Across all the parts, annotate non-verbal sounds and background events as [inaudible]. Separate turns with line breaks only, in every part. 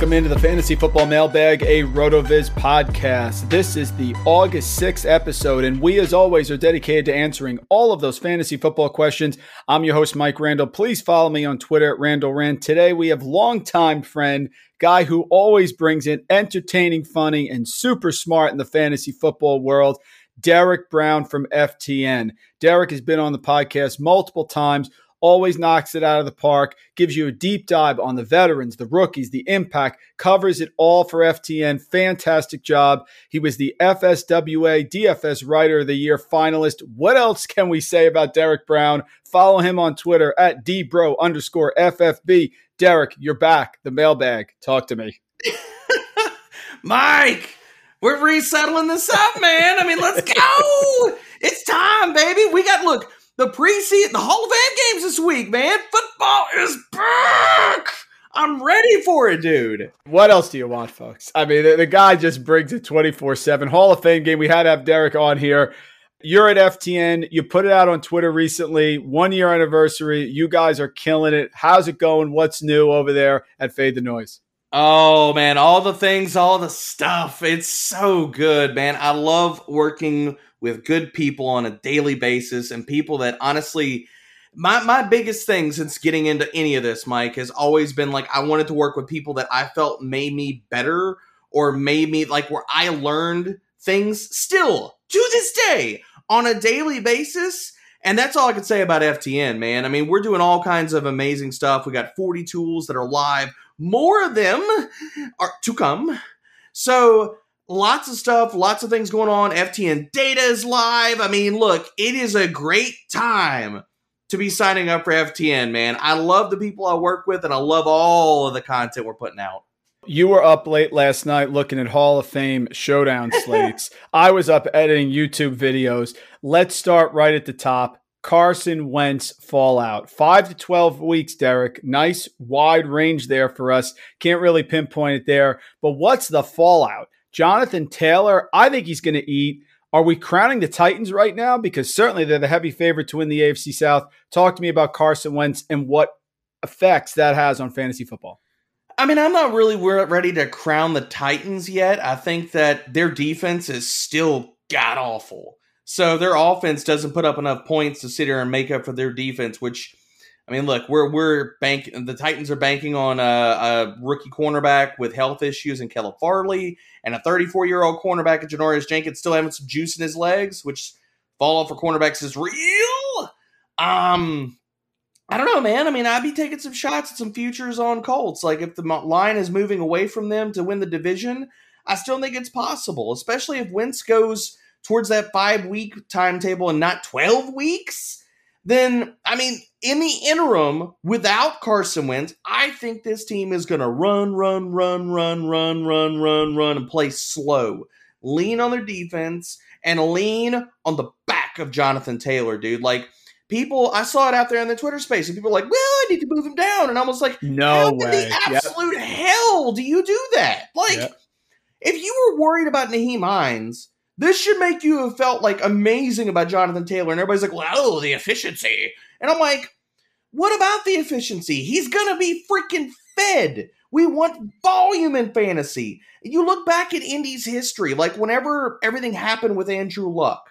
Welcome into the Fantasy Football Mailbag, a RotoViz podcast. This is the August 6th episode, and we, as always, are dedicated to answering all of those fantasy football questions. I'm your host, Mike Randall. Please follow me on Twitter at Randall Rand. Today, we have longtime friend, guy who always brings in entertaining, funny, and super smart in the fantasy football world. Derek Brown from FTN. Derek has been on the podcast multiple times, always knocks it out of the park, gives you a deep dive on the veterans, the rookies, the impact, covers it all for FTN. Fantastic job. He was the FSWA DFS Writer of the Year finalist. What else can we say about Derek Brown? Follow him on Twitter at dbro underscore FFB. Derek, you're back. The mailbag. Talk to me. [laughs]
Mike, we're resettling this up, man. I mean, let's go. It's time, baby. We got look the preseason, the Hall of Fame games this week, man. Football is back. I'm ready for it, dude.
What else do you want, folks? I mean, the, the guy just brings it 24 7. Hall of Fame game. We had to have Derek on here. You're at FTN. You put it out on Twitter recently. One year anniversary. You guys are killing it. How's it going? What's new over there at Fade the Noise?
Oh man, all the things, all the stuff. It's so good, man. I love working with good people on a daily basis and people that honestly my my biggest thing since getting into any of this, Mike, has always been like I wanted to work with people that I felt made me better or made me like where I learned things still to this day on a daily basis. And that's all I can say about FTN, man. I mean, we're doing all kinds of amazing stuff. We got 40 tools that are live. More of them are to come. So lots of stuff, lots of things going on. FTN data is live. I mean, look, it is a great time to be signing up for FTN, man. I love the people I work with and I love all of the content we're putting out.
You were up late last night looking at Hall of Fame showdown [laughs] slates. I was up editing YouTube videos. Let's start right at the top. Carson Wentz fallout. Five to 12 weeks, Derek. Nice wide range there for us. Can't really pinpoint it there. But what's the fallout? Jonathan Taylor, I think he's going to eat. Are we crowning the Titans right now? Because certainly they're the heavy favorite to win the AFC South. Talk to me about Carson Wentz and what effects that has on fantasy football.
I mean, I'm not really ready to crown the Titans yet. I think that their defense is still god awful. So their offense doesn't put up enough points to sit here and make up for their defense, which I mean, look, we're we're bank the Titans are banking on a, a rookie cornerback with health issues in Caleb Farley and a 34 year old cornerback at Janoris Jenkins still having some juice in his legs, which fall off for cornerbacks is real. Um, I don't know, man. I mean, I'd be taking some shots at some futures on Colts. Like if the line is moving away from them to win the division, I still think it's possible, especially if Wentz goes towards that five week timetable and not 12 weeks. Then, I mean, in the interim, without Carson Wentz, I think this team is going to run, run, run, run, run, run, run, run, and play slow. Lean on their defense and lean on the back of Jonathan Taylor, dude. Like, people, I saw it out there in the Twitter space, and people were like, well, I need to move him down. And I was like,
no way.
the absolute yep. hell do you do that? Like,
Yeah.
if you were worried about Nyheim Hines, this should make you have felt like amazing about Jonathan Taylor. And everybody's like, well, oh, the efficiency. And I'm like, what about the efficiency? He's going to be freaking fed. We want volume in fantasy. You look back at Indy's history, like whenever everything happened with Andrew Luck.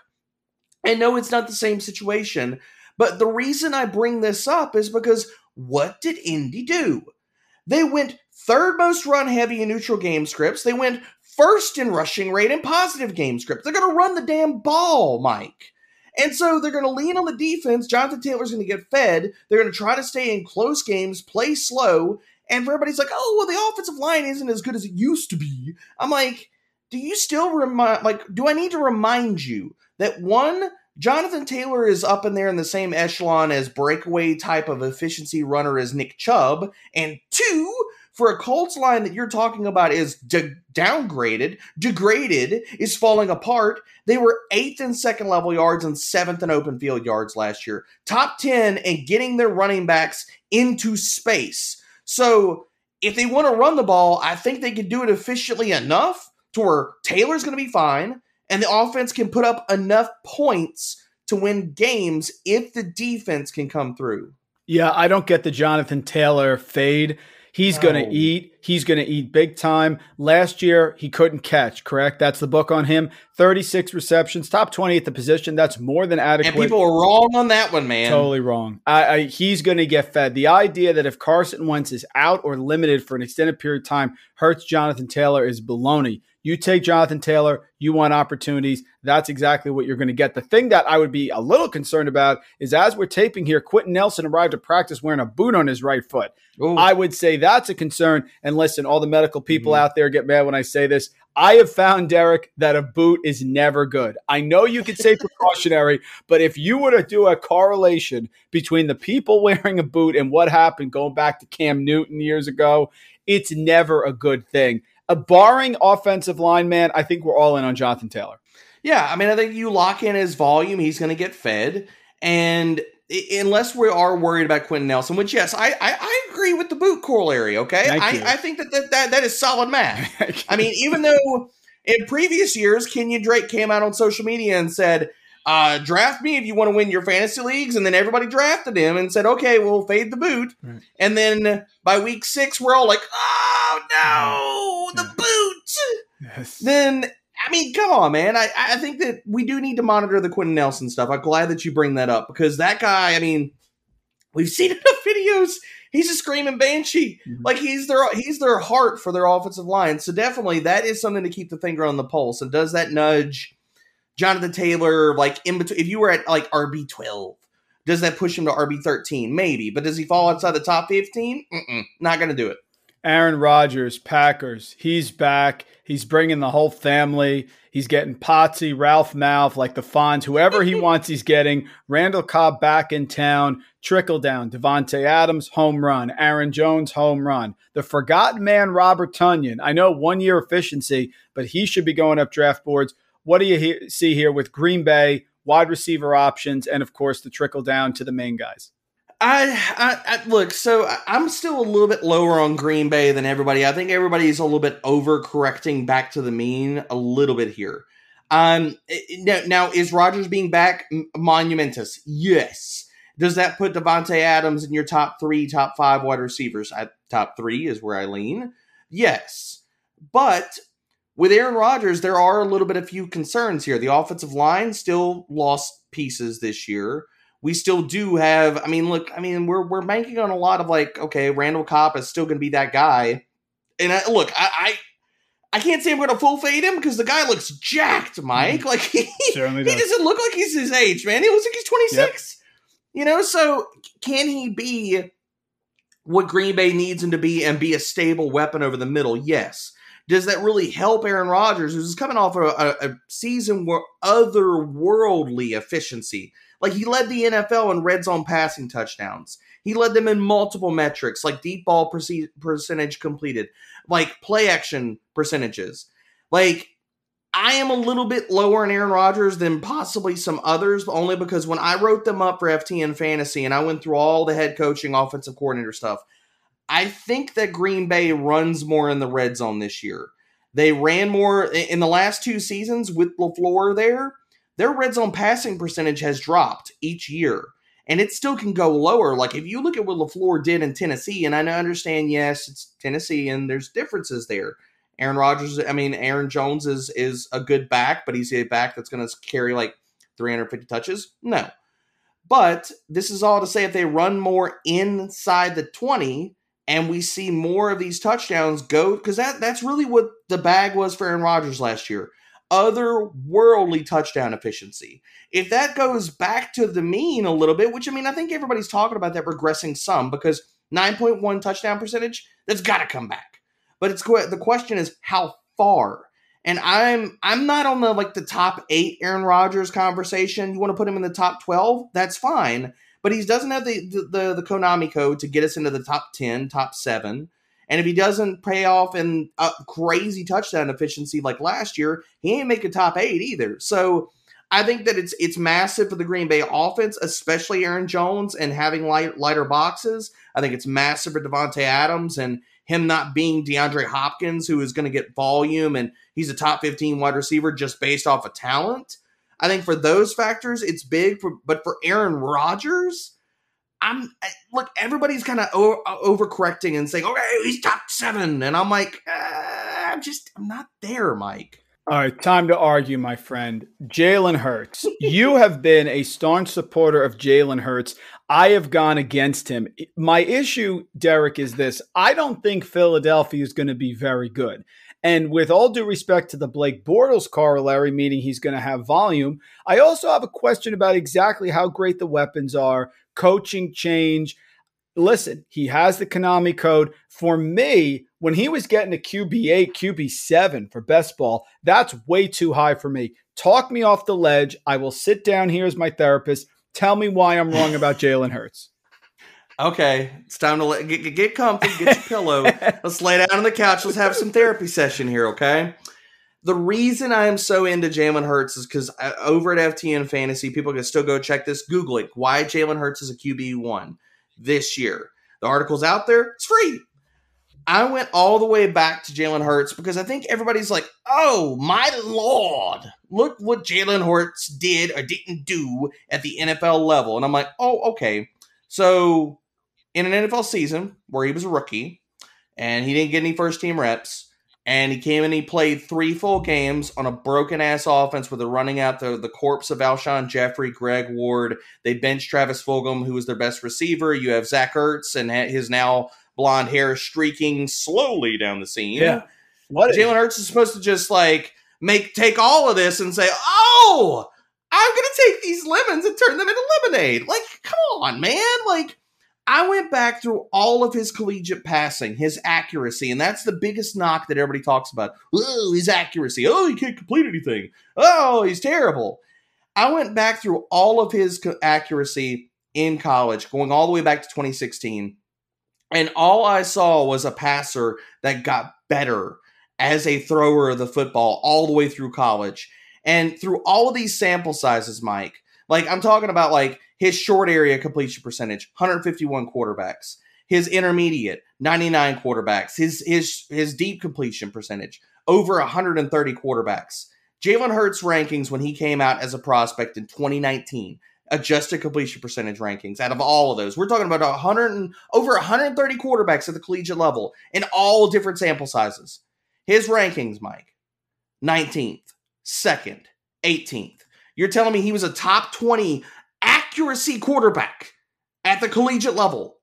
I know it's not the same situation, but the reason I bring this up is because what did Indy do? They went third most run heavy in neutral game scripts. They went first in rushing rate and positive game scripts. They're going to run the damn ball, Mike. And so they're going to lean on the defense. Jonathan Taylor's going to get fed. They're going to try to stay in close games, play slow. And everybody's like, oh, well, the offensive line isn't as good as it used to be. I'm like, do you still remind, like, do I need to remind you that one, Jonathan Taylor is up in there in the same echelon as breakaway type of efficiency runner as Nick Chubb, and two, for a Colts line that you're talking about is de- downgraded, degraded, is falling apart. They were eighth and second level yards and seventh in open field yards last year. Top 10 and getting their running backs into space. So if they want to run the ball, I think they can do it efficiently enough to where Taylor's going to be fine and the offense can put up enough points to win games if the defense can come through.
Yeah, I don't get the Jonathan Taylor fade. He's
No.
going to eat. He's going to eat big time. Last year, he couldn't catch, correct? That's the book on him. 36 receptions, top 20 at the position. That's more than adequate.
And people are wrong on that one, man.
Totally wrong. I, I, he's going to get fed. The idea that if Carson Wentz is out or limited for an extended period of time hurts Jonathan Taylor is baloney. You take Jonathan Taylor, you want opportunities. That's exactly what you're going to get. The thing that I would be a little concerned about is as we're taping here, Quenton Nelson arrived at practice wearing a boot on his right foot.
Ooh.
I would say that's a concern. And listen, all the medical people
Mhm.
out there get mad when I say this. I have found, Derek, that a boot is never good. I know you could say [laughs] precautionary, but if you were to do a correlation between the people [laughs] wearing a boot and what happened going back to Cam Newton years ago, it's never a good thing. A barring offensive line, man, I think we're all in on Jonathan Taylor.
Yeah, I mean, I think you lock in his volume, he's going to get fed. And unless we are worried about Quenton Nelson, which, yes, I, I, I agree with the boot corollary, okay? I, I think that, that, that that is solid math. [laughs] I mean, even though in previous years, Kenyon Drake came out on social media and said, uh, draft me if you want to win your fantasy leagues. And then everybody drafted him and said, okay, we'll fade the boot.
Right.
And then by week six, we're all like, oh no, the boot
Yes.
then I mean, come on, man. I, I think that we do need to monitor the Quenton Nelson stuff. I'm glad that you bring that up because that guy, I mean, we've seen [laughs] enough videos. He's a screaming banshee.
Mhm.
Like he's their he's their heart for their offensive line. So definitely that is something to keep the finger on the pulse. And does that nudge Jonathan Taylor like in between if you were at like RB twelve? Does that push him to RB thirteen? Maybe, but does he fall outside the top fifteen? Not gonna do it.
Aaron Rodgers, Packers, he's back. He's bringing the whole family. He's getting Potsy, Ralph Malph, like the Fonz, whoever he [laughs] wants, he's getting. Randall Cobb back in town. Trickle down. Davante Adams, home run. Aaron Jones, home run. The forgotten man, Robert Tonyan. I know one year efficiency, but he should be going up draft boards. What do you he- see here with Green Bay, wide receiver options, and of course the trickle down to the main guys?
I, I, I look. So I'm still a little bit lower on Green Bay than everybody. I think everybody's a little bit overcorrecting back to the mean a little bit here. Um, now, now is Rodgers being back monumentous? Yes. Does that put Davante Adams in your top three, top five wide receivers? Top three is where I lean. Yes, but with Aaron Rodgers, there are a little bit of few concerns here. The offensive line still lost pieces this year we still do have. I mean, look, I mean, we're we're banking on a lot of like, okay, Randall Cobb is still going to be that guy. And I, look, I, I I can't say I'm going to full fade him because the guy looks jacked, mm-hmm. Mike. [laughs] Like he,
Certainly
he doesn't look like he's his age, man. He looks like he's 26. You know, so can he be what Green Bay needs him to be and be a stable weapon over the middle? Yes. Does that really help Aaron Rodgers, who's coming off a, a, a season where otherworldly efficiency? Like he led the NFL in red zone passing touchdowns. He led them in multiple metrics, like deep ball perce- percentage completed, like play action percentages. Like I am a little bit lower in Aaron Rodgers than possibly some others, only because when I wrote them up for FTN Fantasy and I went through all the head coaching, offensive coordinator stuff, I think that Green Bay runs more in the red zone this year. They ran more in the last two seasons with LaFleur there. Their red zone passing percentage has dropped each year, and it still can go lower. Like if you look at what LaFleur did in Tennessee, and I understand, yes, it's Tennessee, and there's differences there. Aaron Rodgers, I mean, Aaron Jones is is a good back, but he's a back that's going to carry like 350 touches. No, but this is all to say if they run more inside the 20 and we see more of these touchdowns go because that that's really what the bag was for Aaron Rodgers last year. Otherworldly touchdown efficiency. If that goes back to the mean a little bit, which I mean, I think everybody's talking about that regressing some because 9.1 touchdown percentage, that's got to come back. But it's the question is how far. And I'm I'm not on the like the top eight Aaron Rodgers conversation. You want to put him in the top twelve? That's fine. But he doesn't have the, the the, Konami code to get us into the top ten, top seven. And if he doesn't pay off in a crazy touchdown efficiency like last year, he ain't making top eight either. So I think that it's it's massive for the Green Bay offense, especially Aaron Jones and having light, lighter boxes. I think it's massive for Davante Adams and him not being DeAndre Hopkins, who is going to get volume and he's a top 15 wide receiver just based off of talent. I think for those factors, it's big. For, but for Aaron Rodgers, I'm look. Everybody's kind of o- overcorrecting and saying, "Okay, he's top seven. and I'm like, uh, I'm just, I'm not there, Mike.
All right, time to argue, my friend. Jalen Hurts. you [laughs] have been a staunch supporter of Jalen Hurts. I have gone against him. My issue, Derek, is this I don't think Philadelphia is going to be very good. And with all due respect to the Blake Bortles corollary, meaning he's going to have volume, I also have a question about exactly how great the weapons are, coaching change. Listen, he has the Konami code. For me, when he was getting a QB8, QB7 for best ball, that's way too high for me. Talk me off the ledge. I will sit down here as my therapist. Tell me why I'm wrong about [laughs] Jalen Hurts.
Okay, it's time to let, get, get comfy, get your pillow. [laughs] Let's lay down on the couch. Let's have some therapy session here, okay? The reason I am so into Jalen Hurts is because uh, over at FTN Fantasy, people can still go check this. Google it. Why Jalen Hurts is a QB1 this year. The article's out there. It's free. I went all the way back to Jalen Hurts because I think everybody's like, oh my lord, look what Jalen Hurts did or didn't do at the NFL level. And I'm like, oh, okay. So in an NFL season where he was a rookie and he didn't get any first team reps, and he came and he played three full games on a broken ass offense where they're running out the, the corpse of Alshon Jeffery, Greg Ward. They benched Travis Fulgham, who was their best receiver. You have Zach Ertz and his now blonde hair streaking slowly down the scene.
Yeah.
What Jalen Hurts is supposed to just like make take all of this and say, "Oh, I'm gonna take these lemons and turn them into lemonade." Like, come on, man! Like, I went back through all of his collegiate passing, his accuracy, and that's the biggest knock that everybody talks about. Oh, his accuracy. Oh, he can't complete anything. Oh, he's terrible. I went back through all of his accuracy in college, going all the way back to 2016 and all I saw was a passer that got better as a thrower of the football all the way through college. And through all of these sample sizes, Mike, like I'm talking about like his short area completion percentage, 151 quarterbacks, his intermediate, 99 quarterbacks, his his his deep completion percentage, over 130 quarterbacks. Jalen Hurts rankings when he came out as a prospect in 2019, adjusted completion percentage rankings out of all of those. We're talking about 100 and, over 130 quarterbacks at the collegiate level in all different sample sizes. His rankings, Mike, 19th, 2nd, 18th. You're telling me he was a top 20 accuracy quarterback at the collegiate level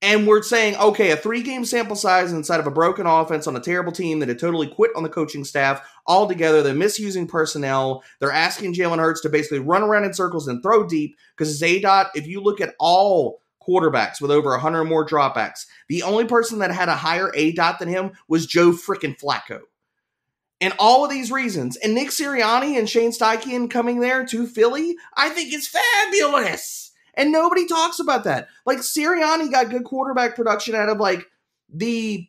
and we're saying, okay, a three game sample size inside of a broken offense on a terrible team that had totally quit on the coaching staff altogether. They're misusing personnel. They're asking Jalen Hurts to basically run around in circles and throw deep because A dot, if you look at all quarterbacks with over 100 or more dropbacks, the only person that had a higher A dot than him was Joe freaking Flacco. And all of these reasons, and Nick Sirianni and Shane Steichen coming there to Philly, I think is fabulous. And nobody talks about that. Like Sirianni got good quarterback production out of like the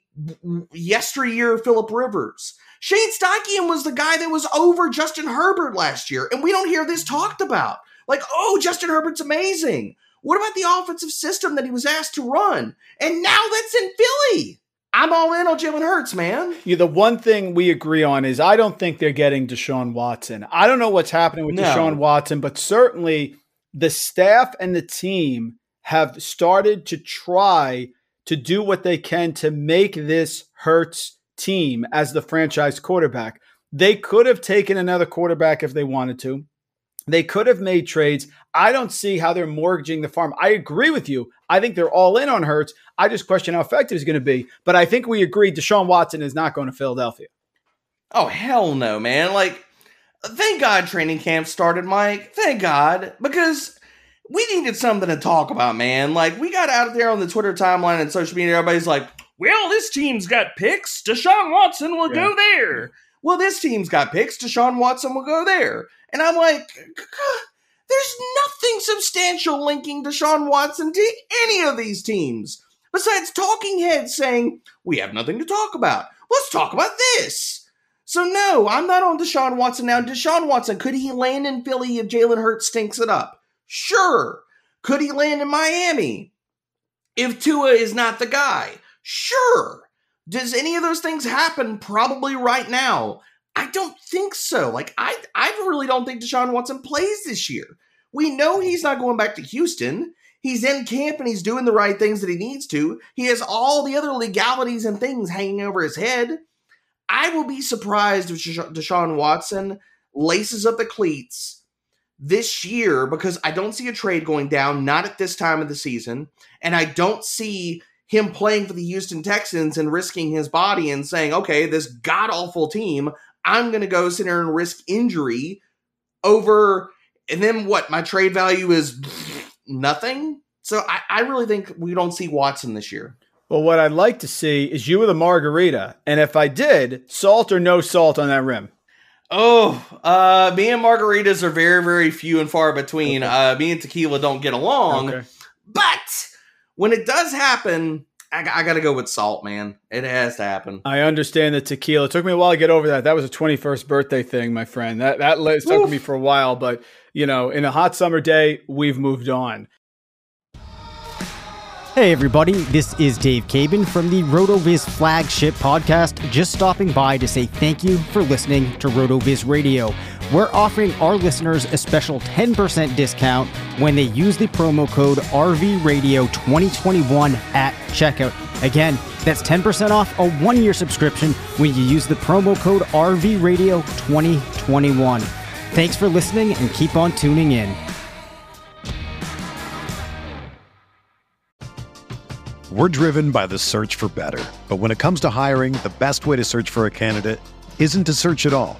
yesteryear Philip Rivers. Shane Steichen was the guy that was over Justin Herbert last year, and we don't hear this talked about. Like, oh, Justin Herbert's amazing. What about the offensive system that he was asked to run? And now that's in Philly. I'm all in on Jalen Hurts, man.
Yeah, the one thing we agree on is I don't think they're getting Deshaun Watson. I don't know what's happening with
No.
Deshaun Watson, but certainly the staff and the team have started to try to do what they can to make this Hurts team as the franchise quarterback. They could have taken another quarterback if they wanted to. They could have made trades. I don't see how they're mortgaging the farm. I agree with you. I think they're all in on Hurts. I just question how effective he's going to be. But I think we agree Deshaun Watson is not going to Philadelphia.
Oh hell no, man! Like, thank God training camp started, Mike. Thank God because we needed something to talk about, man. Like, we got out there on the Twitter timeline and social media. Everybody's like, "Well, this team's got picks. Deshaun Watson will go there." Well, this team's got picks. Deshaun Watson will go there, and I'm like, there's nothing substantial linking Deshaun Watson to any of these teams besides talking heads saying we have nothing to talk about. Let's talk about this. So no, I'm not on Deshaun Watson now. Deshaun Watson, could he land in Philly if Jalen Hurts stinks it up? Sure. Could he land in Miami if Tua is not the guy? Sure. Does any of those things happen probably right now? I don't think so. Like I I really don't think Deshaun Watson plays this year. We know he's not going back to Houston. He's in camp and he's doing the right things that he needs to. He has all the other legalities and things hanging over his head. I will be surprised if Deshaun Watson laces up the cleats this year because I don't see a trade going down, not at this time of the season. And I don't see him playing for the Houston Texans and risking his body and saying, okay, this god awful team, I'm going to go sit there and risk injury over. And then what? My trade value is [laughs] nothing. So I, I really think we don't see Watson this year.
Well, what I'd like to see is you with a margarita. And if I did, salt or no salt on that rim.
Oh, uh, me and margaritas are very, very few and far between. Uh, me and tequila don't get along.
Okay.
But when it does happen, I, I got to go with salt, man. It has to happen.
I understand the tequila. It took me a while to get over that. That was a 21st birthday thing, my friend. That that li- stuck with me for a while, but you know, in a hot summer day, we've moved on.
Hey everybody, this is Dave Cabin from the RotoViz flagship podcast. Just stopping by to say thank you for listening to RotoViz Radio. We're offering our listeners a special 10% discount when they use the promo code RVRadio2021 at checkout. Again, that's 10% off a one-year subscription when you use the promo code RVRadio2021. Thanks for listening and keep on tuning in.
We're driven by the search for better. But when it comes to hiring, the best way to search for a candidate isn't to search at all.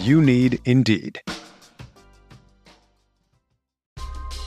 You need Indeed.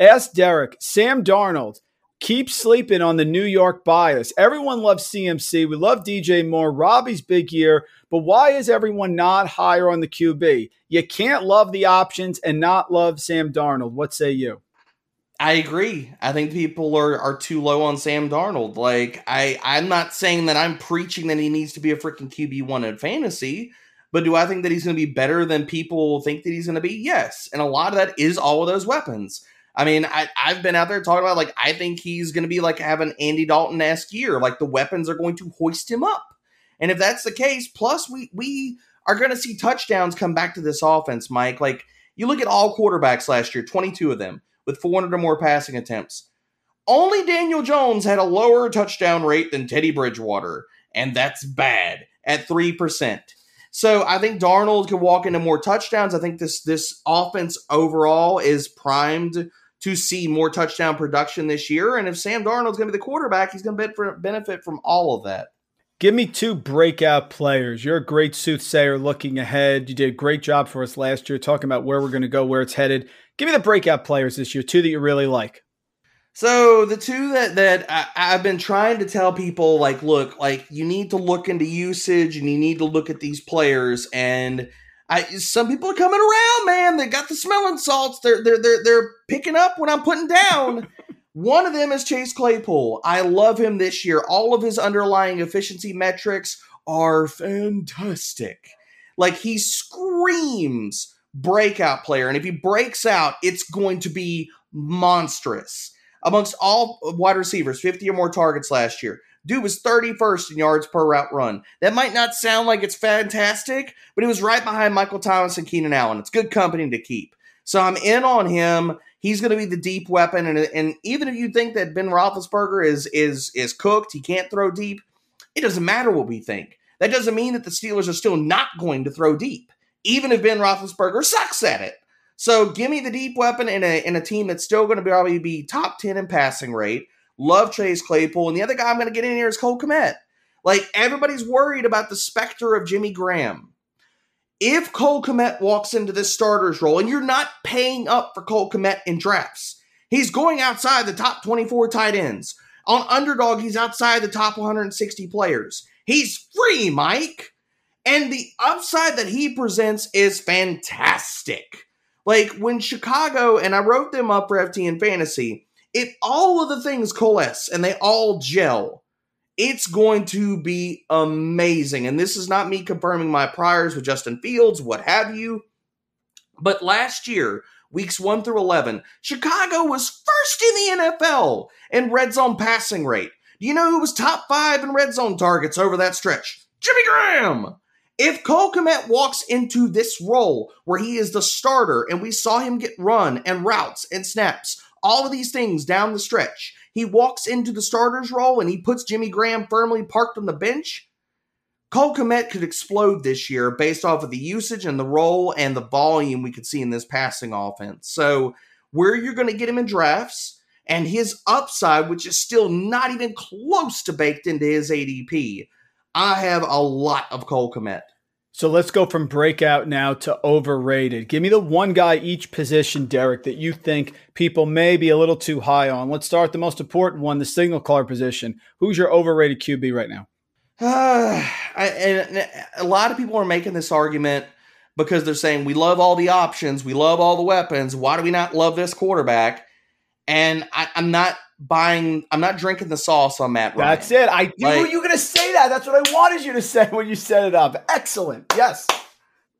Ask Derek, Sam Darnold, keep sleeping on the New York bias. Everyone loves CMC. We love DJ Moore. Robbie's big year. But why is everyone not higher on the QB? You can't love the options and not love Sam Darnold. What say you?
I agree. I think people are, are too low on Sam Darnold. Like I, I'm not saying that I'm preaching that he needs to be a freaking QB one in fantasy, but do I think that he's going to be better than people think that he's going to be? Yes. And a lot of that is all of those weapons. I mean, I, I've been out there talking about like I think he's going to be like have an Andy Dalton esque year. Like the weapons are going to hoist him up, and if that's the case, plus we we are going to see touchdowns come back to this offense, Mike. Like you look at all quarterbacks last year, twenty two of them with four hundred or more passing attempts. Only Daniel Jones had a lower touchdown rate than Teddy Bridgewater, and that's bad at three percent. So I think Darnold can walk into more touchdowns. I think this this offense overall is primed to see more touchdown production this year. And if Sam Darnold's going to be the quarterback, he's going to benefit from all of that.
Give me two breakout players. You're a great soothsayer looking ahead. You did a great job for us last year talking about where we're going to go, where it's headed. Give me the breakout players this year, two that you really like.
So the two that that I, have been trying to tell people, like, look, like you need to look into usage and you need to look at these players. And I, some people are coming around, man. They got the smelling salts. They're they're they're they're picking up what I'm putting down. [laughs] One of them is Chase Claypool. I love him this year. All of his underlying efficiency metrics are fantastic. Like he screams breakout player, and if he breaks out, it's going to be monstrous amongst all wide receivers, 50 or more targets last year. Dude was 31st in yards per route run. That might not sound like it's fantastic, but he was right behind Michael Thomas and Keenan Allen. It's good company to keep. So I'm in on him. He's going to be the deep weapon, and, and even if you think that Ben Roethlisberger is is is cooked, he can't throw deep. It doesn't matter what we think. That doesn't mean that the Steelers are still not going to throw deep, even if Ben Roethlisberger sucks at it. So give me the deep weapon in a in a team that's still going to probably be top ten in passing rate. Love Chase Claypool, and the other guy I'm going to get in here is Cole Kmet. Like everybody's worried about the specter of Jimmy Graham. If Cole Kmet walks into this starter's role, and you're not paying up for Cole Kmet in drafts, he's going outside the top 24 tight ends. On underdog, he's outside the top 160 players. He's free, Mike. And the upside that he presents is fantastic. Like when Chicago, and I wrote them up for FTN Fantasy, if all of the things coalesce and they all gel, it's going to be amazing. And this is not me confirming my priors with Justin Fields, what have you. But last year, weeks 1 through 11, Chicago was first in the NFL in red zone passing rate. Do you know who was top five in red zone targets over that stretch? Jimmy Graham! If Cole Kmet walks into this role where he is the starter and we saw him get run and routes and snaps, all of these things down the stretch, he walks into the starter's role and he puts Jimmy Graham firmly parked on the bench. Cole Kmet could explode this year based off of the usage and the role and the volume we could see in this passing offense. So, where you're going to get him in drafts and his upside, which is still not even close to baked into his ADP, I have a lot of Cole Kmet.
So let's go from breakout now to overrated. Give me the one guy each position, Derek, that you think people may be a little too high on. Let's start the most important one, the signal caller position. Who's your overrated QB right now?
Uh, [sighs] I, and a lot of people are making this argument because they're saying we love all the options, we love all the weapons. Why do we not love this quarterback? And I, I'm not buying. I'm not drinking the sauce on Matt
Ryan. That's it. I knew like, you were going to say that. That's what I wanted you to say when you set it up. Excellent. Yes.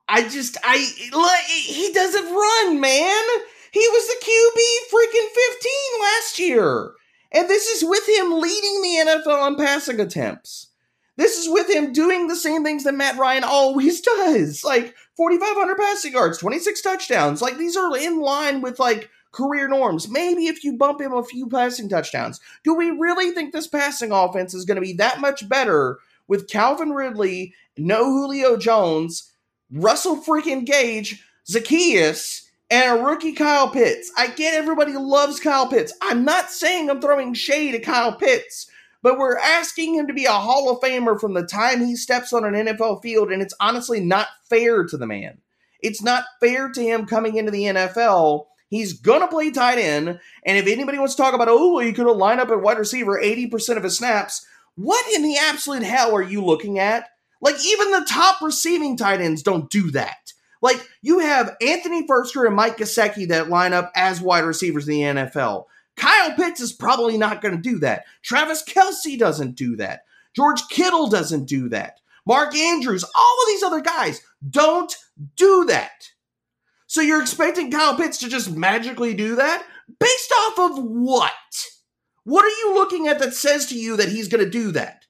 I just I like he doesn't run, man. He was the QB freaking 15 last year. And this is with him leading the NFL on passing attempts. This is with him doing the same things that Matt Ryan always [laughs] does. Like 4,500 passing yards, 26 touchdowns. Like these are in line with like career norms. Maybe if you bump him a few passing touchdowns. Do we really think this passing offense is going to be that much better with Calvin Ridley, no Julio Jones, Russell freaking Gage, Zaccheaus, and a rookie Kyle Pitts? I get everybody loves Kyle Pitts. I'm not saying I'm throwing shade at Kyle Pitts but we're asking him to be a Hall of Famer from the time he steps on an NFL field, and it's honestly not fair to the man. It's not fair to him coming into the NFL. He's gonna play tight end, and if anybody wants to talk about, oh, well, he could have lined up at wide receiver 80% of his snaps, what in the absolute hell are you looking at? Like, even the top receiving tight ends don't do that. Like, you have Anthony Firkser and Mike Gesicki that line up as wide receivers in the NFL. Kyle Pitts is probably not going to do that. Travis Kelce doesn't do that. George Kittle doesn't do that. Mark Andrews, all of these other guys don't do that. So you're expecting Kyle Pitts to just magically do that? Based off of what? What are you looking at that says to you that he's going to do that?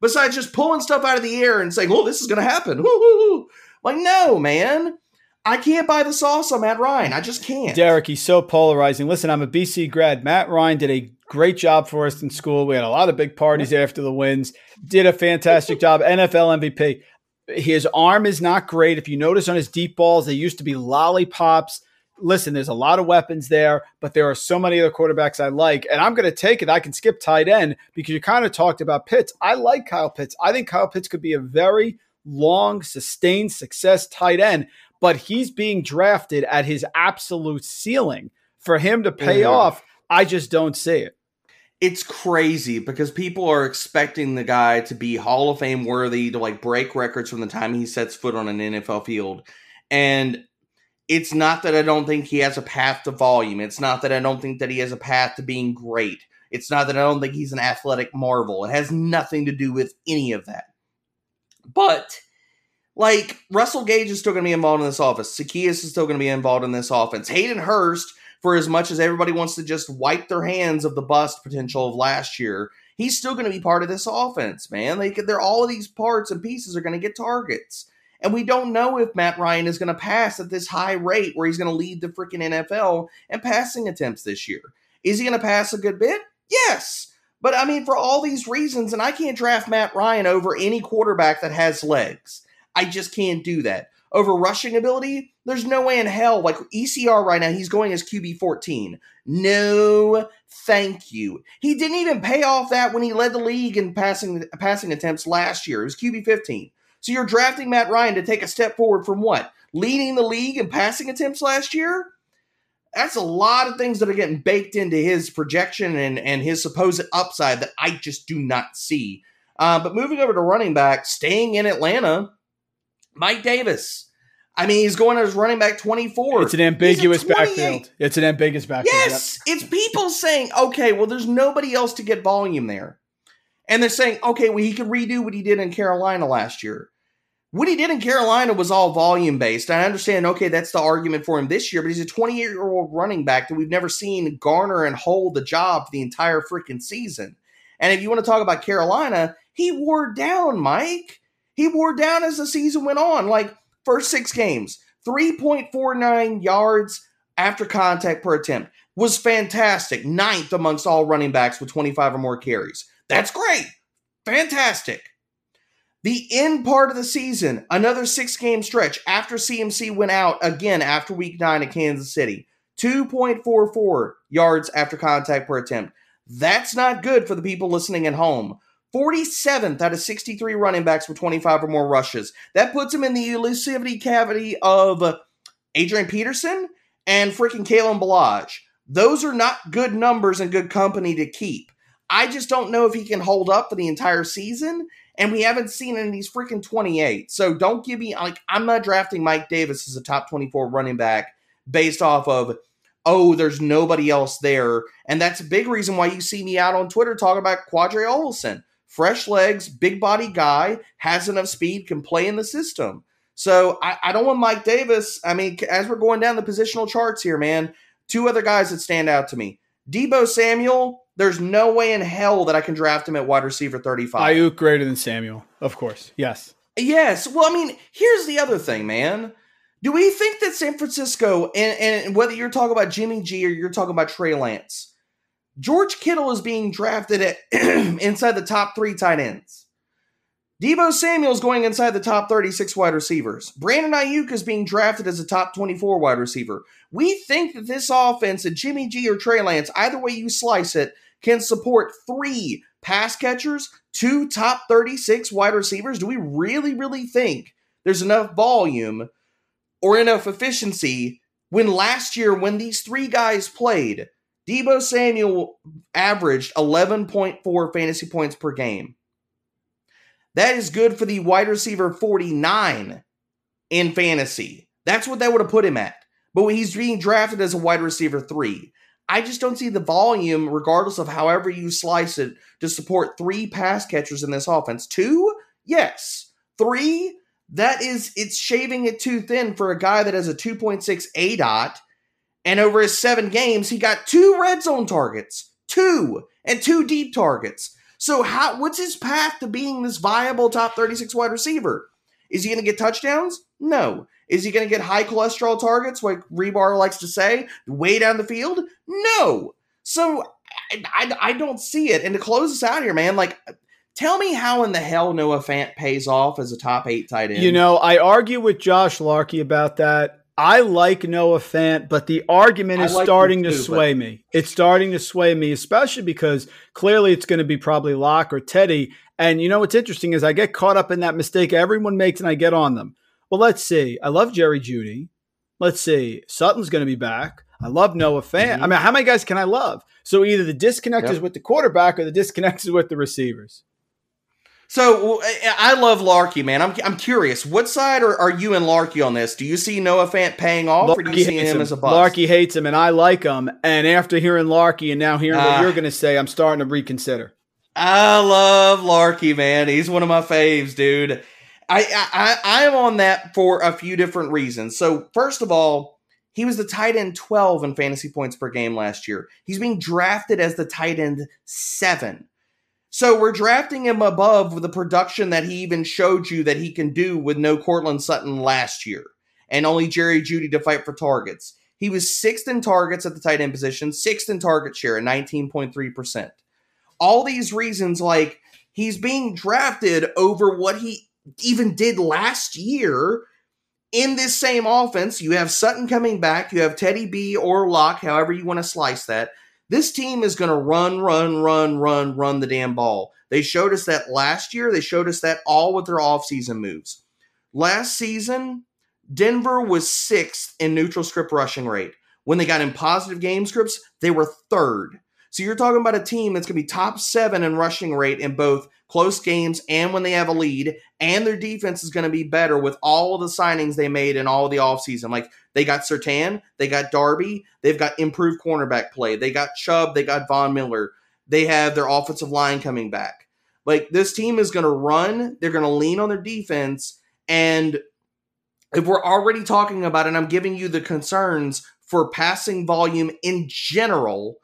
Besides just pulling stuff out of the air and saying, oh, this is going to happen. [laughs] Like, no, man. I can't buy the sauce on Matt Ryan. I just can't.
Derek, he's so polarizing. Listen, I'm a BC grad. Matt Ryan did a great job for us in school. We had a lot of big parties after the wins. Did a fantastic [laughs] job. NFL MVP. His arm is not great. If you notice on his deep balls, they used to be lollipops. Listen, there's a lot of weapons there, but there are so many other quarterbacks I like. And I'm going to take it. I can skip tight end because you kind of talked about Pitts. I like Kyle Pitts. I think Kyle Pitts could be a very long, sustained success tight end but he's being drafted at his absolute ceiling. For him to pay mm-hmm. off, I just don't see it.
It's crazy because people are expecting the guy to be Hall of Fame worthy, to like break records from the time he sets foot on an NFL field. And it's not that I don't think he has a path to volume. It's not that I don't think that he has a path to being great. It's not that I don't think he's an athletic marvel. It has nothing to do with any of that. But like Russell Gage is still going to be involved in this offense. Zaccheaus is still going to be involved in this offense. Hayden Hurst, for as much as everybody wants to just wipe their hands of the bust potential of last year, he's still going to be part of this offense, man. They they're all of these parts and pieces are going to get targets. And we don't know if Matt Ryan is going to pass at this high rate where he's going to lead the freaking NFL in passing attempts this year. Is he going to pass a good bit? Yes. But I mean, for all these reasons, and I can't draft Matt Ryan over any quarterback that has legs. I just can't do that. Over rushing ability, there's no way in hell. Like ECR right now, he's going as QB 14. No, thank you. He didn't even pay off that when he led the league in passing passing attempts last year. It was QB 15. So you're drafting Matt Ryan to take a step forward from what? Leading the league in passing attempts last year? That's a lot of things that are getting baked into his projection and, and his supposed upside that I just do not see. Uh, but moving over to running back, staying in Atlanta, Mike Davis. I mean, he's going as running back 24.
It's an ambiguous backfield. It's an ambiguous backfield.
Yes. Yep. It's people saying, okay, well, there's nobody else to get volume there. And they're saying, okay, well, he can redo what he did in Carolina last year. What he did in Carolina was all volume based. I understand, okay, that's the argument for him this year, but he's a 28 year old running back that we've never seen garner and hold the job for the entire freaking season. And if you want to talk about Carolina, he wore down, Mike. He wore down as the season went on. Like first six games, 3.49 yards after contact per attempt was fantastic. Ninth amongst all running backs with 25 or more carries. That's great. Fantastic. The end part of the season, another six game stretch after CMC went out again after week nine at Kansas City. 2.44 yards after contact per attempt. That's not good for the people listening at home. 47th out of 63 running backs with 25 or more rushes. That puts him in the elusivity cavity of Adrian Peterson and freaking Kalen Ballage. Those are not good numbers and good company to keep. I just don't know if he can hold up for the entire season, and we haven't seen it, he's freaking 28. So don't give me, like, I'm not drafting Mike Davis as a top 24 running back based off of oh, there's nobody else there. And that's a big reason why you see me out on Twitter talking about Qadree Ollison fresh legs, big body guy, has enough speed, can play in the system. So I, I, don't want Mike Davis. I mean, as we're going down the positional charts here, man, two other guys that stand out to me. Deebo Samuel, there's no way in hell that I can draft him at wide receiver 35.
Aiyuk greater than Samuel, of course. Yes.
Yes. Well, I mean, here's the other thing, man. Do we think that San Francisco, and, and whether you're talking about Jimmy G or you're talking about Trey Lance, George Kittle is being drafted at [clears throat] inside the top three tight ends. Deebo Samuel's going inside the top 36 wide receivers. Brandon Aiyuk is being drafted as a top 24 wide receiver. We think that this offense, and Jimmy G or Trey Lance, either way you slice it, can support three pass catchers, two top 36 wide receivers. Do we really, really think there's enough volume or enough efficiency when last year, when these three guys played, Deebo Samuel averaged 11.4 fantasy points per game. That is good for the wide receiver 49 in fantasy. That's what that would have put him at. But he's being drafted as a wide receiver three, I just don't see the volume, regardless of however you slice it, to support three pass catchers in this offense. Two, yes. Three, that is, it's shaving it too thin for a guy that has a 2.6 aDOT. And over his seven games, he got two red zone targets, two, and two deep targets. So how what's his path to being this viable top 36 wide receiver? Is he going to get touchdowns? No. Is he going to get high cholesterol targets, like Rebar likes to say, way down the field? No. So I, I, I don't see it. And to close us out here, man, like Tell me how in the hell Noah Fant pays off as a top eight tight end.
You know, I argue with Josh Larkey about that. I like Noah Fant, but the argument is like starting to too, sway but- me. It's starting to sway me, especially because clearly it's going to be probably Lock or Teddy. And you know what's interesting is I get caught up in that mistake everyone makes and I get on them. Well, let's see. I love Jerry Jeudy. Let's see. Sutton's going to be back. I love Noah Fant. Mm-hmm. I mean, how many guys can I love? So either the disconnect yep. is with the quarterback or the disconnect is with the receivers.
So I love Larky, man. I'm I'm curious. What side are, are you and Larky on this? Do you see Noah Fant paying off, Larky or do you see him, him, as a bust?
Larky hates him, and I like him. And after hearing Larky and now hearing uh, what ah. you're going to say, I'm starting to reconsider.
I love Larky, man. He's one of my faves, dude. I I I am on that for a few different reasons. So first of all, he was the tight end 12 in fantasy points per game last year. He's being drafted as the tight end seven. So we're drafting him above the production that he even showed you that he can do with no Courtland Sutton last year and only Jerry Jeudy to fight for targets. He was sixth in targets at the tight end position, sixth in target share at 19.3%. All these reasons, like he's being drafted over what he even did last year in this same offense. You have Sutton coming back, you have Teddy B or Lock, however you want to slice that. This team is going to run, run, run, run, run the damn ball. They showed us that last year. They showed us that all with their offseason moves. Last season, Denver was sixth in neutral script rushing rate. When they got in positive game scripts, they were third. So you're talking about a team that's going to be top seven in rushing rate in both close games and when they have a lead, and their defense is going to be better with all the signings they made in all the offseason. Like they got Surtain, they got Darby, they've got improved cornerback play, they got Chubb, they got Von Miller, they have their offensive line coming back. Like this team is going to run, they're going to lean on their defense, and if we're already talking about it, I'm giving you the concerns for passing volume in general.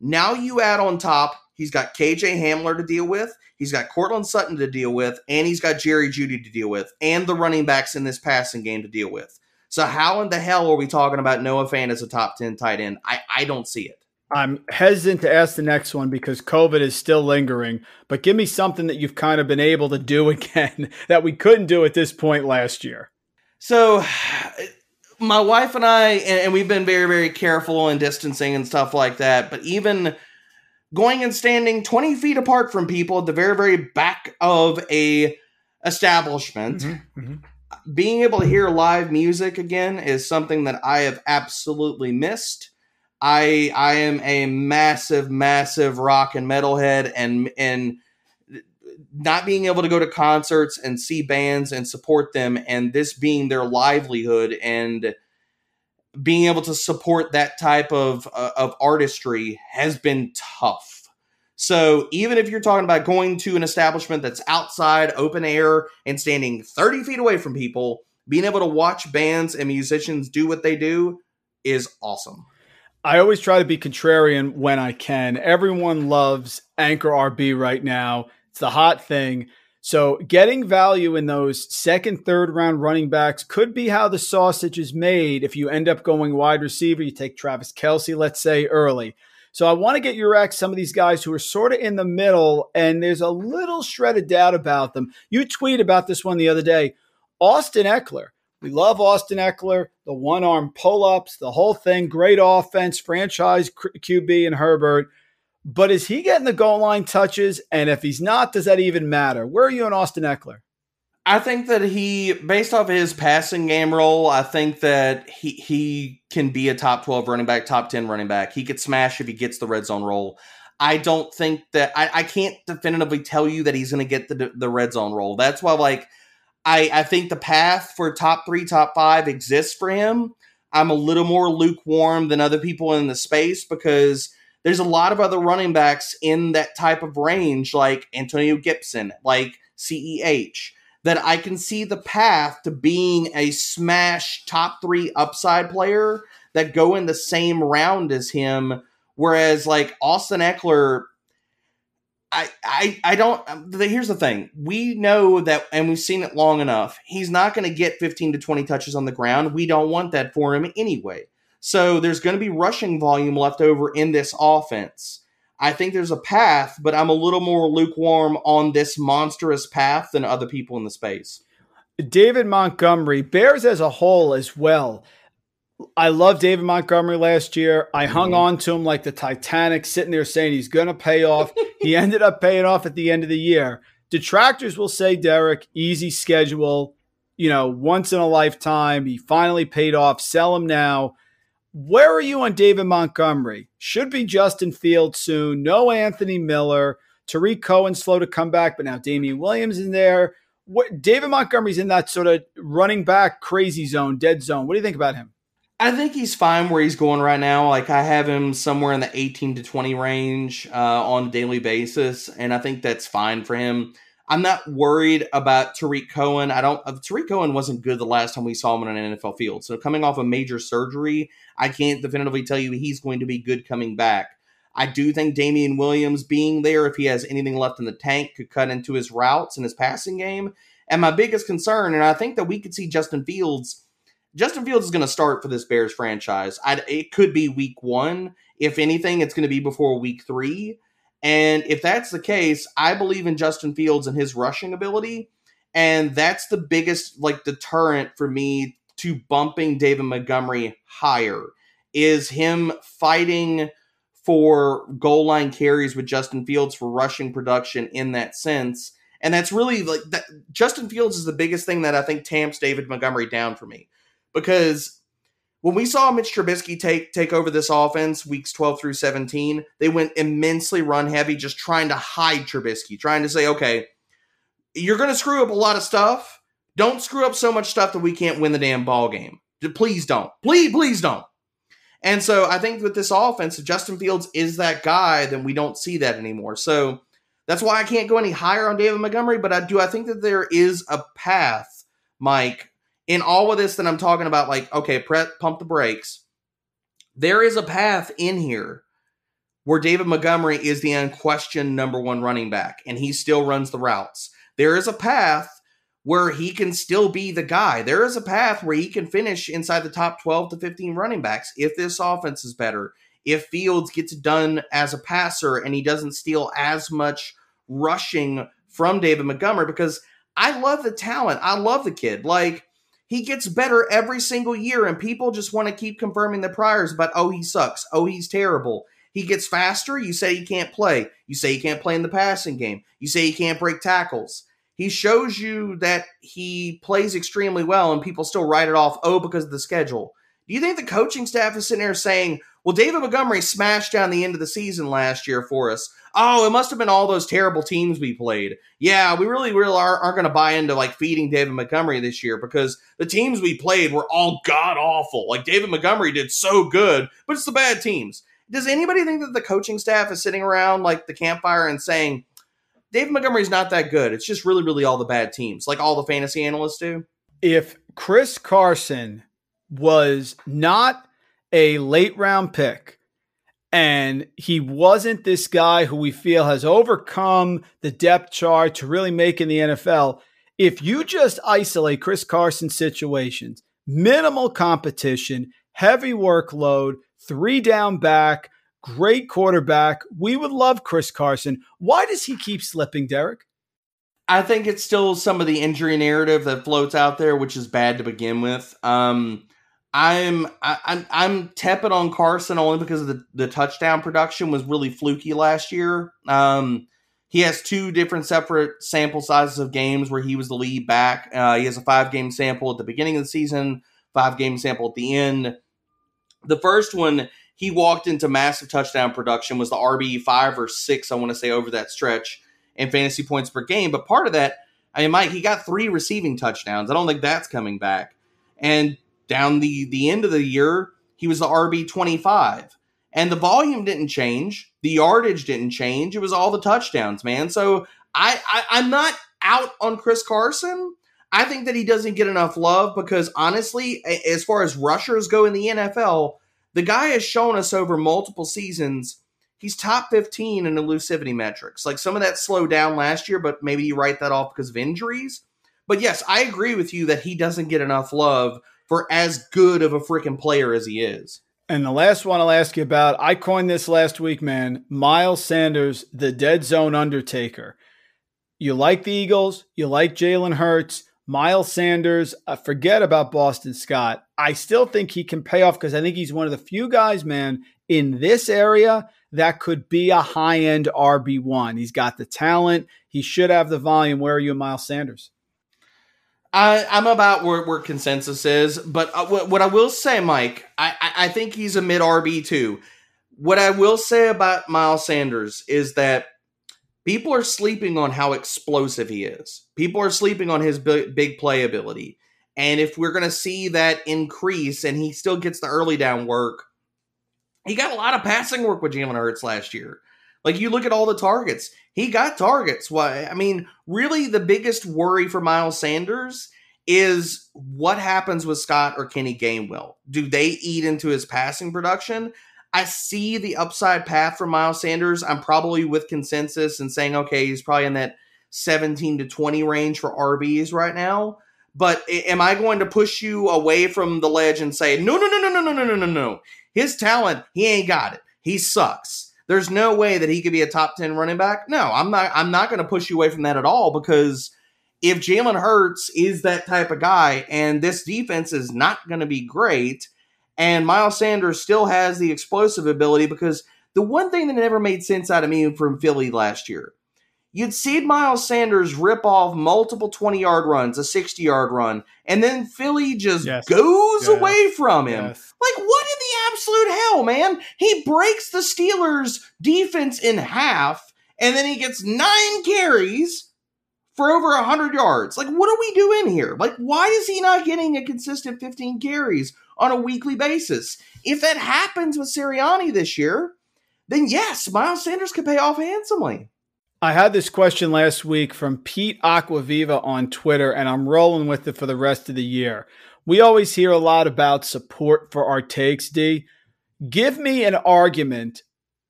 Now you add on top He's got KJ Hamler to deal with. He's got Courtland Sutton to deal with, and he's got Jerry Jeudy to deal with, and the running backs in this passing game to deal with. So how in the hell are we talking about Noah Fant as a top 10 tight end? I, I don't see it.
I'm hesitant to ask the next one because COVID is still lingering, but give me something that you've kind of been able to do [laughs] again that we couldn't do at this point last year.
So my wife and I, and, we've been very, very careful in distancing and stuff like that, but even going and standing 20 feet apart from people at the very, very back of a establishment. Mm-hmm, mm-hmm. Being able to hear live music again is something that I have absolutely missed. I I am a massive, massive rock and metal head and and not being able to go to concerts and see bands and support them and this being their livelihood and being able to support that type of uh, of artistry has been tough. So even if you're talking about going to an establishment that's outside, open air, and standing 30 feet away from people, being able to watch bands and musicians do what they do is awesome.
I always try to be contrarian when I can. Everyone loves Anchor RB right now. It's the hot thing. So getting value in those second, third round running backs could be how the sausage is made. If you end up going wide receiver, you take Travis Kelce, let's say early. So I want to get your ex some of these guys who are sort of in the middle, and there's a little shred of doubt about them. You tweet about this one the other day. Austin Ekeler. We love Austin Ekeler, the one arm pull ups, the whole thing, great offense, franchise QB and Herbert. But is he getting the goal line touches? And if he's not, does that even matter? Where are you on Austin Ekeler?
I think that he, based off his passing game role, I think that he he can be a top twelve running back, top ten running back. He could smash if he gets the red zone role. I don't think that I, I can't definitively tell you that he's going to get the the red zone role. That's why, like, I I think the path for top three, top five exists for him. I'm a little more lukewarm than other people in the space because there's a lot of other running backs in that type of range, like Antonio Gibson, like CEH, that I can see the path to being a smash top three upside player that go in the same round as him. Whereas, like Austin Ekeler, I, I, I don't. Um, here's the thing: we know that, and we've seen it long enough. He's not going to get 15 to 20 touches on the ground. We don't want that for him anyway. So there's going to be rushing volume left over in this offense. I think there's a path, but I'm a little more lukewarm on this monstrous path than other people in the space.
David Montgomery, Bears as a whole as well. I love David Montgomery last year. I hung mm-hmm. on to him like the Titanic, sitting there saying he's going to pay off. [laughs] he ended up paying off at the end of the year. Detractors will say, Derek, easy schedule, you know, once in a lifetime. He finally paid off. Sell him now. Where are you on David Montgomery? Should be Justin Fields soon. No Anthony Miller. Tarik Cohen slow to come back, but now Damien Williams in there. What David Montgomery's in that sort of running back crazy zone, dead zone. What do you think about him?
I think he's fine where he's going right now. Like I have him somewhere in the 18 to 20 range uh, on a daily basis, and I think that's fine for him. I'm not worried about Tarik Cohen. I don't. Uh, Tarik Cohen wasn't good the last time we saw him on an NFL field. So coming off a major surgery, I can't definitively tell you he's going to be good coming back. I do think Damien Williams being there, if he has anything left in the tank, could cut into his routes and his passing game. And my biggest concern, and I think that we could see Justin Fields. Justin Fields is going to start for this Bears franchise. I'd, it could be week one. If anything, it's going to be before week three. And if that's the case, I believe in Justin Fields and his rushing ability. And that's the biggest like deterrent for me to bumping David Montgomery higher is him fighting for goal line carries with Justin Fields for rushing production in that sense. And that's really like that Justin Fields is the biggest thing that I think tamps David Montgomery down for me. Because when we saw Mitch Trubisky take take over this offense weeks 12 through 17, they went immensely run heavy, just trying to hide Trubisky, trying to say, okay, you're going to screw up a lot of stuff. Don't screw up so much stuff that we can't win the damn ball game. Please don't. Please, please don't. And so I think with this offense, if Justin Fields is that guy, then we don't see that anymore. So that's why I can't go any higher on David Montgomery. But I do I think that there is a path, Mike, in all of this that I'm talking about, like, okay, pre- pump the brakes. There is a path in here where David Montgomery is the unquestioned number one running back, and he still runs the routes. There is a path where he can still be the guy. There is a path where he can finish inside the top 12 to 15 running backs if this offense is better. If Fields gets done as a passer and he doesn't steal as much rushing from David Montgomery, because I love the talent. I love the kid. Like, he gets better every single year, and people just want to keep confirming the priors But oh, he sucks. Oh, he's terrible. He gets faster. You say he can't play. You say he can't play in the passing game. You say he can't break tackles. He shows you that he plays extremely well, and people still write it off, oh, because of the schedule. Do you think the coaching staff is sitting there saying, well, David Montgomery smashed down the end of the season last year for us. Oh, it must have been all those terrible teams we played. Yeah, we really, really are, aren't going to buy into like feeding David Montgomery this year because the teams we played were all god awful. Like David Montgomery did so good, but it's the bad teams. Does anybody think that the coaching staff is sitting around like the campfire and saying, David Montgomery's not that good. It's just really, really all the bad teams, like all the fantasy analysts do.
If Chris Carson was not a late round pick and he wasn't this guy who we feel has overcome the depth chart to really make in the NFL. If you just isolate Chris Carson situations, minimal competition, heavy workload, three down back, great quarterback, we would love Chris Carson. Why does he keep slipping, Derek?
I think it's still some of the injury narrative that floats out there, which is bad to begin with. Um, I'm I, I'm I'm tepid on Carson only because the, the touchdown production was really fluky last year. Um, he has two different separate sample sizes of games where he was the lead back. Uh, he has a five game sample at the beginning of the season, five game sample at the end. The first one, he walked into massive touchdown production, was the RB five or six, I want to say, over that stretch in fantasy points per game. But part of that, I mean, Mike, he got three receiving touchdowns. I don't think that's coming back. And down the the end of the year, he was the RB 25. And the volume didn't change. The yardage didn't change. It was all the touchdowns, man. So I, I I'm not out on Chris Carson. I think that he doesn't get enough love because honestly, as far as rushers go in the NFL, the guy has shown us over multiple seasons he's top 15 in elusivity metrics. Like some of that slowed down last year, but maybe you write that off because of injuries. But yes, I agree with you that he doesn't get enough love for as good of a freaking player as he is.
And the last one I'll ask you about, I coined this last week, man. Miles Sanders, the dead zone undertaker. You like the Eagles, you like Jalen Hurts, Miles Sanders, uh, forget about Boston Scott. I still think he can pay off because I think he's one of the few guys, man, in this area that could be a high end RB1. He's got the talent, he should have the volume. Where are you, Miles Sanders?
I, I'm about where, where consensus is, but uh, what, what I will say, Mike, I, I think he's a mid RB too. What I will say about Miles Sanders is that people are sleeping on how explosive he is. People are sleeping on his big, big play ability. And if we're going to see that increase and he still gets the early down work, he got a lot of passing work with Jalen Hurts last year. Like you look at all the targets, he got targets. Why? I mean, really, the biggest worry for Miles Sanders is what happens with Scott or Kenny Gainwell. Do they eat into his passing production? I see the upside path for Miles Sanders. I'm probably with consensus and saying, okay, he's probably in that 17 to 20 range for RBs right now. But am I going to push you away from the ledge and say, no, no, no, no, no, no, no, no, no, no. His talent, he ain't got it. He sucks. There's no way that he could be a top 10 running back. No, I'm not I'm not going to push you away from that at all because if Jalen Hurts is that type of guy and this defense is not going to be great and Miles Sanders still has the explosive ability because the one thing that never made sense out of me from Philly last year You'd see Miles Sanders rip off multiple 20 yard runs, a 60 yard run, and then Philly just yes. goes yes. away from him. Yes. Like, what in the man? He breaks the Steelers' defense in half, and then he gets nine carries for over 100 yards. Like, what are we doing here? Like, why is he not getting a consistent 15 carries on a weekly basis? If that happens with Sirianni this year, then yes, Miles Sanders could pay off handsomely.
I had this question last week from Pete Aquaviva on Twitter, and I'm rolling with it for the rest of the year. We always hear a lot about support for our takes, D. Give me an argument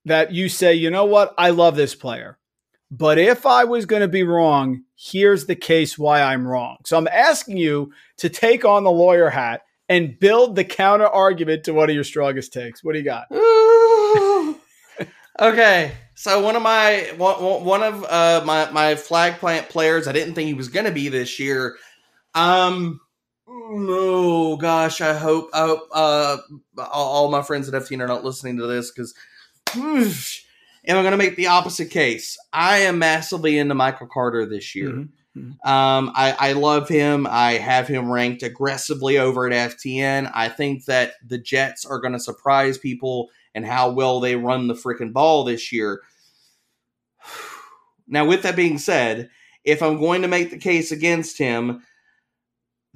that you say, you know what, I love this player. But if I was going to be wrong, here's the case why I'm wrong. So I'm asking you to take on the lawyer hat and build the counter argument to one of your strongest takes. What do you got? [laughs]
okay. So one of my one, of uh, my my flag plant players, I didn't think he was going to be this year. Um, oh gosh, I hope I hope uh, all my friends at FTN are not listening to this because. Am I going to make the opposite case? I am massively into Michael Carter this year. Mm-hmm. mm-hmm. Um, I, I love him. I have him ranked aggressively over at FTN. I think that the Jets are going to surprise people and how well they run the freaking ball this year. [sighs] Now, with that being said, if I'm going to make the case against him,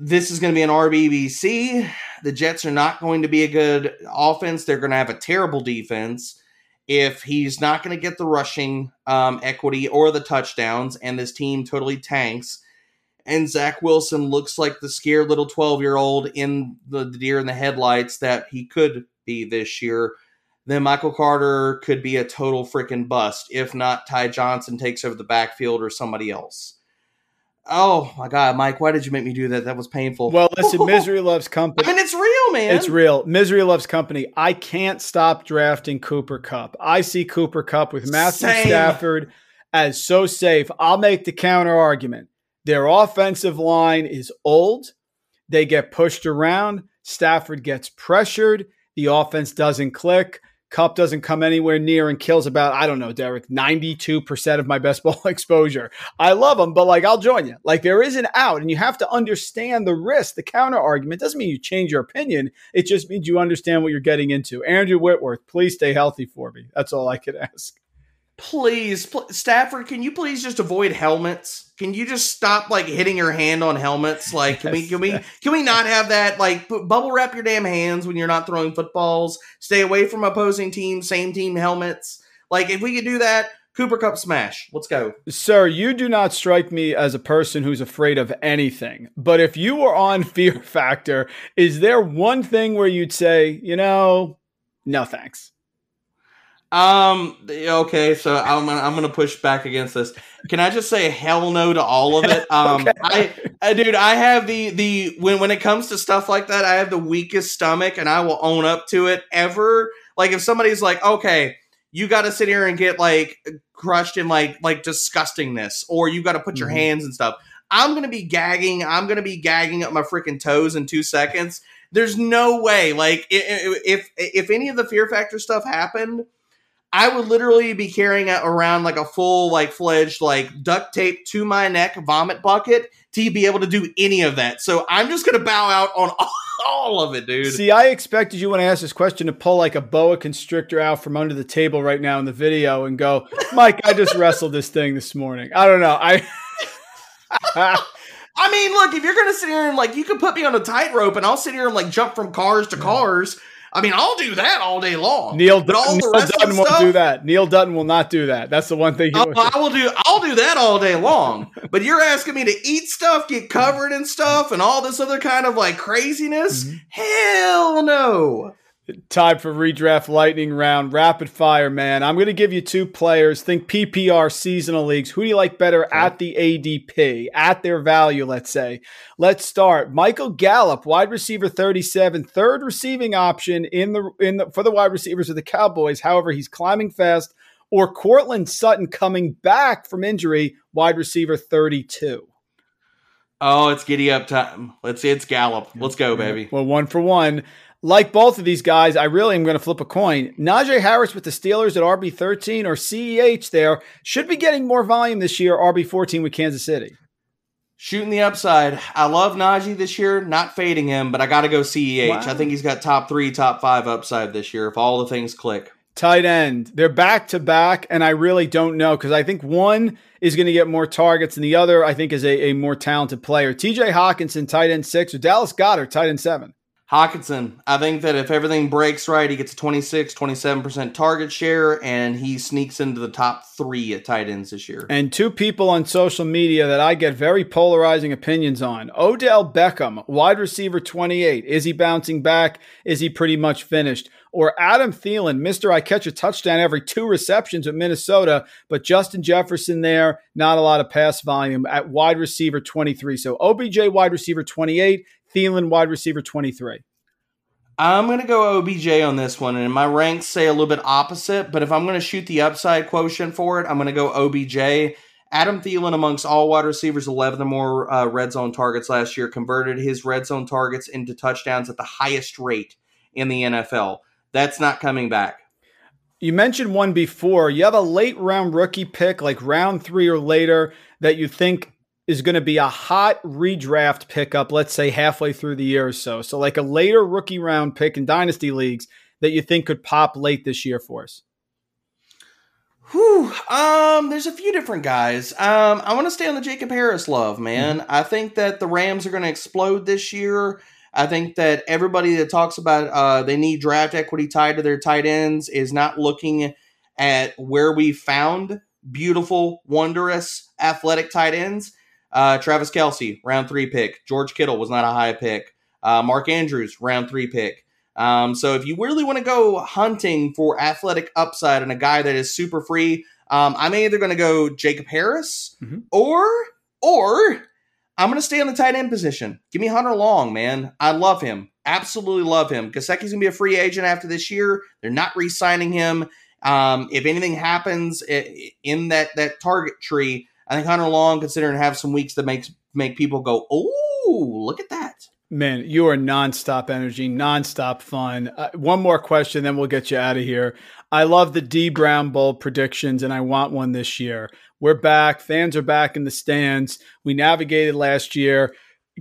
this is going to be an RBBC. The Jets are not going to be a good offense. They're going to have a terrible defense. If he's not going to get the rushing um, equity or the touchdowns, and this team totally tanks, and Zach Wilson looks like the scared little 12 year old in the, the deer in the headlights that he could be this year, then Michael Carter could be a total freaking bust. If not, Ty Johnson takes over the backfield or somebody else. Oh my God, Mike, why did you make me do that? That was painful.
Well, listen, [laughs] misery loves company.
I mean, it's real, man.
It's real. Misery loves company. I can't stop drafting Cooper Kupp. I see Cooper Kupp with Matthew
Same.
Stafford as so safe. I'll make the counter argument. Their offensive line is old. They get pushed around. Stafford gets pressured. The offense doesn't click. Kupp doesn't come anywhere near and kills about, I don't know, Derek, 92% of my best [laughs] ball exposure. I love him, but like, I'll join you. Like, there is an out, and you have to understand the risk. The counter argument doesn't mean you change your opinion. It just means you understand what you're getting into. Andrew Whitworth, please stay healthy for me. That's all I could [laughs] ask.
Please, pl- Stafford, can you please just avoid helmets? Can you just stop like hitting your hand on helmets? Like, can we can we can we not have that? Like, bu- bubble wrap your damn hands when you're not throwing footballs. Stay away from opposing teams, same team helmets. Like, if we could do that, Cooper Kupp smash. Let's go.
Sir, you do not strike me as a person who's afraid of anything. But if you were on [laughs] Fear Factor, is there one thing where you'd say, you know, no thanks?
Um. Okay. So I'm gonna, I'm gonna push back against this. Can I just say hell no to all of it? [laughs] Um. I, I, dude, I have the the when when it comes to stuff like that, I have the weakest stomach, and I will own up to it. Ever like if somebody's like, okay, you got to sit here and get like crushed in like like disgustingness, or you got to put your
Mhm.
hands and stuff. I'm gonna be gagging. I'm gonna be gagging up my freaking toes in two seconds. There's no way. Like i- i- if if any of the fear factor stuff happened. I would literally be carrying it around like a full, like fledged, like duct tape to my neck vomit bucket to be able to do any of that. So I'm just gonna bow out on all, [laughs] all of it, dude.
See, I expected you when I asked this question to pull like a boa constrictor out from under the table right now in the video and go, Mike, I just wrestled this thing this morning. I don't know. I. [laughs]
I mean, look, if you're gonna sit here and like, you can put me on a tightrope and I'll sit here and like jump from cars to cars. I mean, I'll do that all day long.
Neil,
but all the
Neil
rest of
Dutton
the
won't
stuff,
do that. Neil Dutton will not do that. That's the one thing. He
Oh, I will do. I'll do that all day long. But you're asking me to eat stuff, get covered in stuff, and all this other kind of like craziness?
Mm-hmm.
Hell no.
Time for redraft lightning round. Rapid fire, man. I'm going to give you two players. Think PPR seasonal leagues. Who do you like better at the ADP, at their value, let's say? Let's start. Michael Gallup, wide receiver 37, third receiving option in the in the, for the wide receivers of the Cowboys. However, he's climbing fast. Or Courtland Sutton coming back from injury, wide receiver 32.
Oh, it's giddy up time. Let's see, it's Gallup. Let's go, baby.
Well, one for one. Like both of these guys, I really am going to flip a coin. Najee Harris with the Steelers at RB thirteen or CEH there should be getting more volume this year. RB fourteen with Kansas City.
Shooting the upside. I love Najee this year. Not fading him, but I got to go CEH.
Wow.
I think he's got top three, top five upside this year if all the things click.
Tight end, they're back to back, and I really don't know because I think one is going to get more targets, and the other I think is a, a more talented player. T.J. Hockenson, tight end six, or Dallas Goedert, tight end seven.
Hockenson, I think that if everything breaks right, he gets a 26, 27% target share, and he sneaks into the top three at tight ends this year.
And two people on social media that I get very polarizing opinions on. Odell Beckham, wide receiver 28. Is he bouncing back? Is he pretty much finished? Or Adam Thielen, Mr. I catch a touchdown every two receptions with Minnesota, but Justin Jefferson there, not a lot of pass volume at wide receiver 23. So OBJ wide receiver 28, Thielen wide receiver 23.
I'm going to go OBJ on this one, and my ranks say a little bit opposite, but if I'm going to shoot the upside quotient for it, I'm going to go OBJ. Adam Thielen, amongst all wide receivers, 11 or more uh, red zone targets last year, converted his red zone targets into touchdowns at the highest rate in the NFL. That's not coming back.
You mentioned one before. You have a late round rookie pick, like round three or later, that you think is going to be a hot redraft pickup, let's say halfway through the year or so. So, like a later rookie round pick in dynasty leagues that you think could pop late this year for us.
Whew. Um, there's a few different guys. Um, I want to stay on the Jacob Harris love, man. I think that the Rams are going to explode this year. I think that everybody that talks about uh, they need draft equity tied to their tight ends is not looking at where we found beautiful, wondrous, athletic tight ends. Uh, Travis Kelce, round three pick. George Kittle was not a high pick. Uh, Mark Andrews, round three pick. Um, so if you really want to go hunting for athletic upside and a guy that is super free, um, I'm either going to go Jacob Harris
Mhm.
or or I'm going to stay on the tight end position. Give me Hunter Long, man. I love him. Absolutely love him. Gesicki's going to be a free agent after this year. They're not re-signing him. Um, if anything happens in that that target tree, I think Hunter Long, considering have some weeks that makes make people go, "Oh, look at that."
Man, you are nonstop energy, nonstop fun. Uh, one more question, then we'll get you out of here. I love the D Brown Bowl predictions, and I want one this year. We're back. Fans are back in the stands. We navigated last year.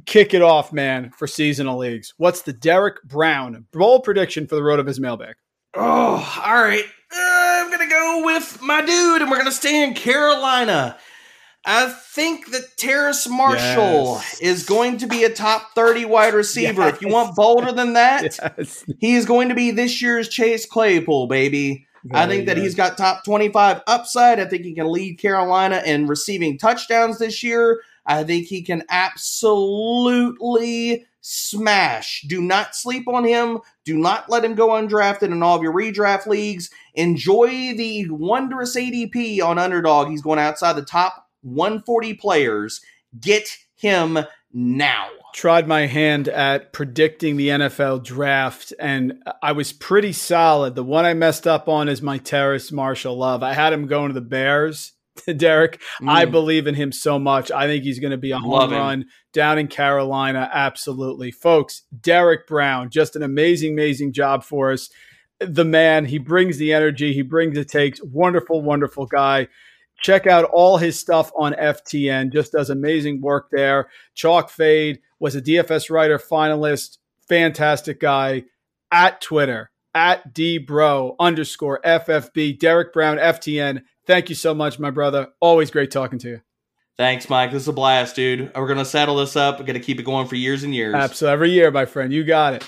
Kick it off, man, for seasonal leagues. What's the Derek Brown bowl prediction for the road of his mailbag?
Oh, all right. Uh, I'm gonna go with my dude, and we're gonna stay in Carolina. I think that Terrace Marshall
Yes.
is going to be a top 30 wide receiver. If you want bolder than that, [laughs]
Yes.
he is going to be this year's Chase Claypool, baby. I
Very
think that he's got top 25 upside. I think he can lead Carolina in receiving touchdowns this year. I think he can absolutely smash. Do not sleep on him. Do not let him go undrafted in all of your redraft leagues. Enjoy the wondrous ADP on underdog. He's going outside the top 140 players. Get him now.
tried my hand at predicting the NFL draft, and I was pretty solid. The one I messed up on is my Terrace Marshall Love. I had him going to the Bears. [laughs] Derek, I
Mm.
believe in him so much. I think he's going to be a home
Love him.
run down in Carolina. Absolutely. Folks, Derek Brown, just an amazing, amazing job for us. The man, he brings the energy, he brings the takes. Wonderful, wonderful guy. Check out all his stuff on FTN. Just does amazing work there. Chalk Fade was a DFS writer finalist. Fantastic guy. At Twitter, at dbro underscore FFB. Derek Brown, FTN. Thank you so much, my brother. Always great talking to you.
Thanks, Mike. This is a blast, dude. We're going to settle this up. We're going to keep it going for years and years.
Absolutely. Every year, my friend. You got it.